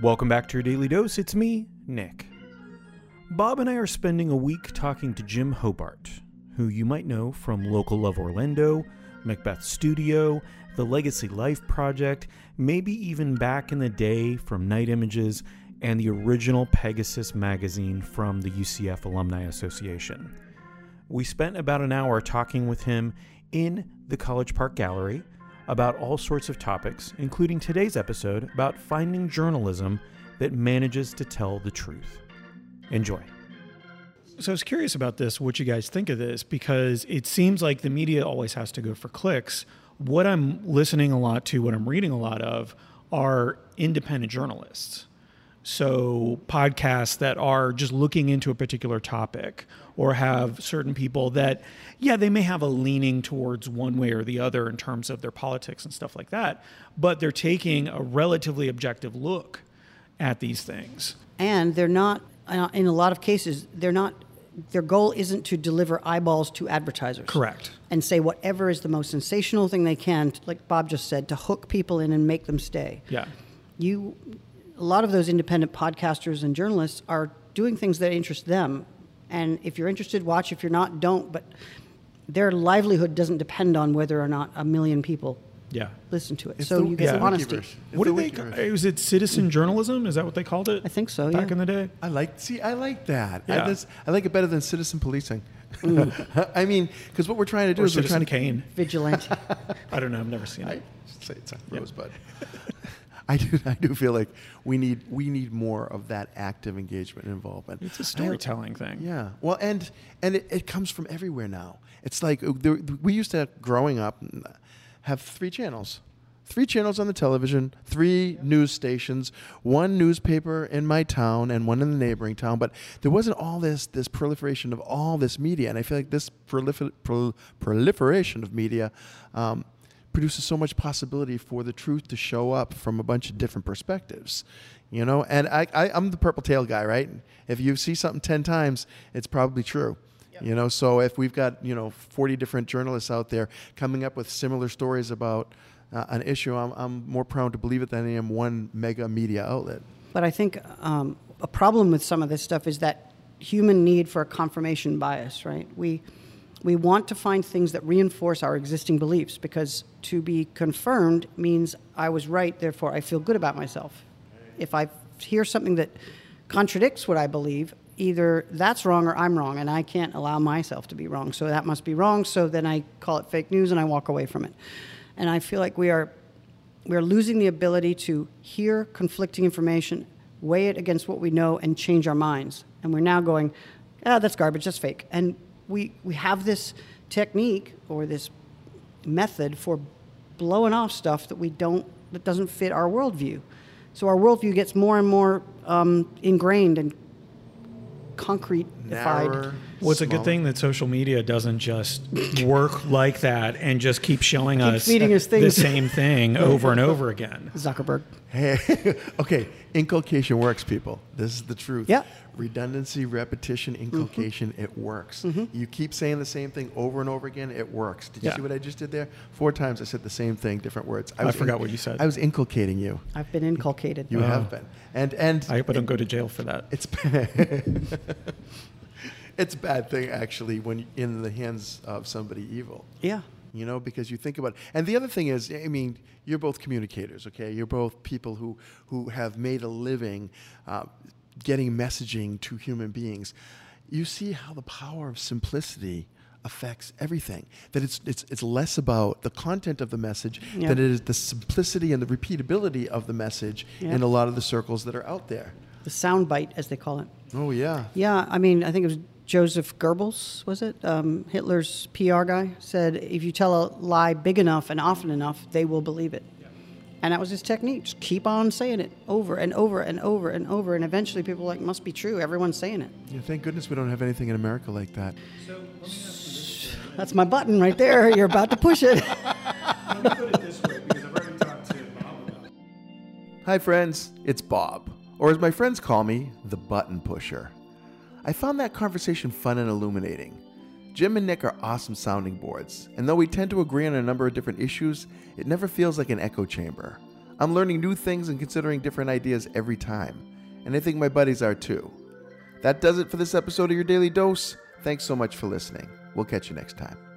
Welcome back to your Daily Dose. It's me, Nick. Bob and I are spending a week talking to Jim Hobart, who you might know from Local Love Orlando, Macbeth Studio, the Legacy Life Project, maybe even back in the day from Night Images and the original Pegasus magazine from the UCF Alumni Association. We spent about an hour talking with him in the College Park Gallery about all sorts of topics, including today's episode about finding journalism that manages to tell the truth. Enjoy. So I was curious about this, what you guys think of this, because it seems like the media always has to go for clicks. What I'm listening a lot to, what I'm reading a lot of, are independent journalists. So, podcasts that are just looking into a particular topic or have certain people that, yeah, they may have a leaning towards one way or the other in terms of their politics and stuff like that, but they're taking a relatively objective look at these things. And they're not, uh, in a lot of cases, they're not, their goal isn't to deliver eyeballs to advertisers. Correct. And say whatever is the most sensational thing they can, like Bob just said, to hook people in and make them stay. Yeah. You a lot of those independent podcasters and journalists are doing things that interest them. And if you're interested, watch. If you're not, don't. But their livelihood doesn't depend on whether or not a million people Yeah. listen to it. It's so the- you get it's the honesty. Wikiverse. It's What the did they? Wikiverse. Was it citizen hmm. journalism? Is that what they called it? I think so, Back yeah. in the day. I like see. I like that. Yeah. I, that's- I like it better than citizen policing. Mm. I mean, because what we're trying to do Or is we're trying to Kane. Vigilante. I don't know. I've never seen I it. say it's a rosebud. I do. I do feel like we need we need more of that active engagement and involvement. It's a storytelling thing. Yeah. Well, and and it, it comes from everywhere now. It's like uh, there, we used to growing up have three channels. Three channels on the television, three news stations, one newspaper in my town and one in the neighboring town. But there wasn't all this this proliferation of all this media, and I feel like this prolifer- prol- proliferation of media um, produces so much possibility for the truth to show up from a bunch of different perspectives. You know, and I, I I'm the purple tail guy, right? If you see something ten times, it's probably true. You know, so if we've got you know 40 different journalists out there coming up with similar stories about uh, an issue, I'm, I'm more prone to believe it than I am one mega media outlet. But I think um, a problem with some of this stuff is that human need for a confirmation bias, right? We, we want to find things that reinforce our existing beliefs because to be confirmed means I was right, therefore I feel good about myself. If I hear something that contradicts what I believe, either that's wrong or I'm wrong, and I can't allow myself to be wrong. So that must be wrong, so then I call it fake news and I walk away from it. And I feel like we are we're losing the ability to hear conflicting information, weigh it against what we know, and change our minds. And we're now going, ah, that's garbage, that's fake. And we, we have this technique or this method for blowing off stuff that we don't, that doesn't fit our worldview. So our worldview gets more and more um, ingrained and concrete Narrower, Well, it's a good thing that social media doesn't just work like that and just keep showing us feeding us the things. same thing over and over again. Zuckerberg. Hey, okay, inculcation works, people. This is the truth. Yeah. Redundancy, repetition, mm-hmm. inculcation, it works. Mm-hmm. You keep saying the same thing over and over again, it works. Did you Yeah. see what I just did there? Four times I said the same thing, different words. I was forgot what you said. I was inculcating you. I've been inculcated. You Oh. have been. And and I hope I don't go to jail for that. it's it's a bad thing actually when in the hands of somebody evil. yeah. You know, because you think about And the other thing is, I mean, you're both communicators, okay? You're both people who who have made a living uh, getting messaging to human beings. You see how the power of simplicity affects everything. That it's it's it's less about the content of the message Yeah. than it is the simplicity and the repeatability of the message Yeah. in a lot of the circles that are out there. The sound bite, as they call it. Oh yeah. Yeah, I mean, I think it was Joseph Goebbels, was it? Um, Hitler's PR guy said, if you tell a lie big enough and often enough, they will believe it. And that was his technique. Just keep on saying it over and over and over and over. And eventually people were like, must be true. Everyone's saying it. Yeah, thank goodness we don't have anything in America like that. That's my button right there. You're about to push it. Hi, friends. It's Bob, or as my friends call me, the button pusher. I found that conversation fun and illuminating. Jim and Nick are awesome sounding boards, and though we tend to agree on a number of different issues, it never feels like an echo chamber. I'm learning new things and considering different ideas every time. And I think my buddies are too. That does it for this episode of Your Daily Dose. Thanks so much for listening. We'll catch you next time.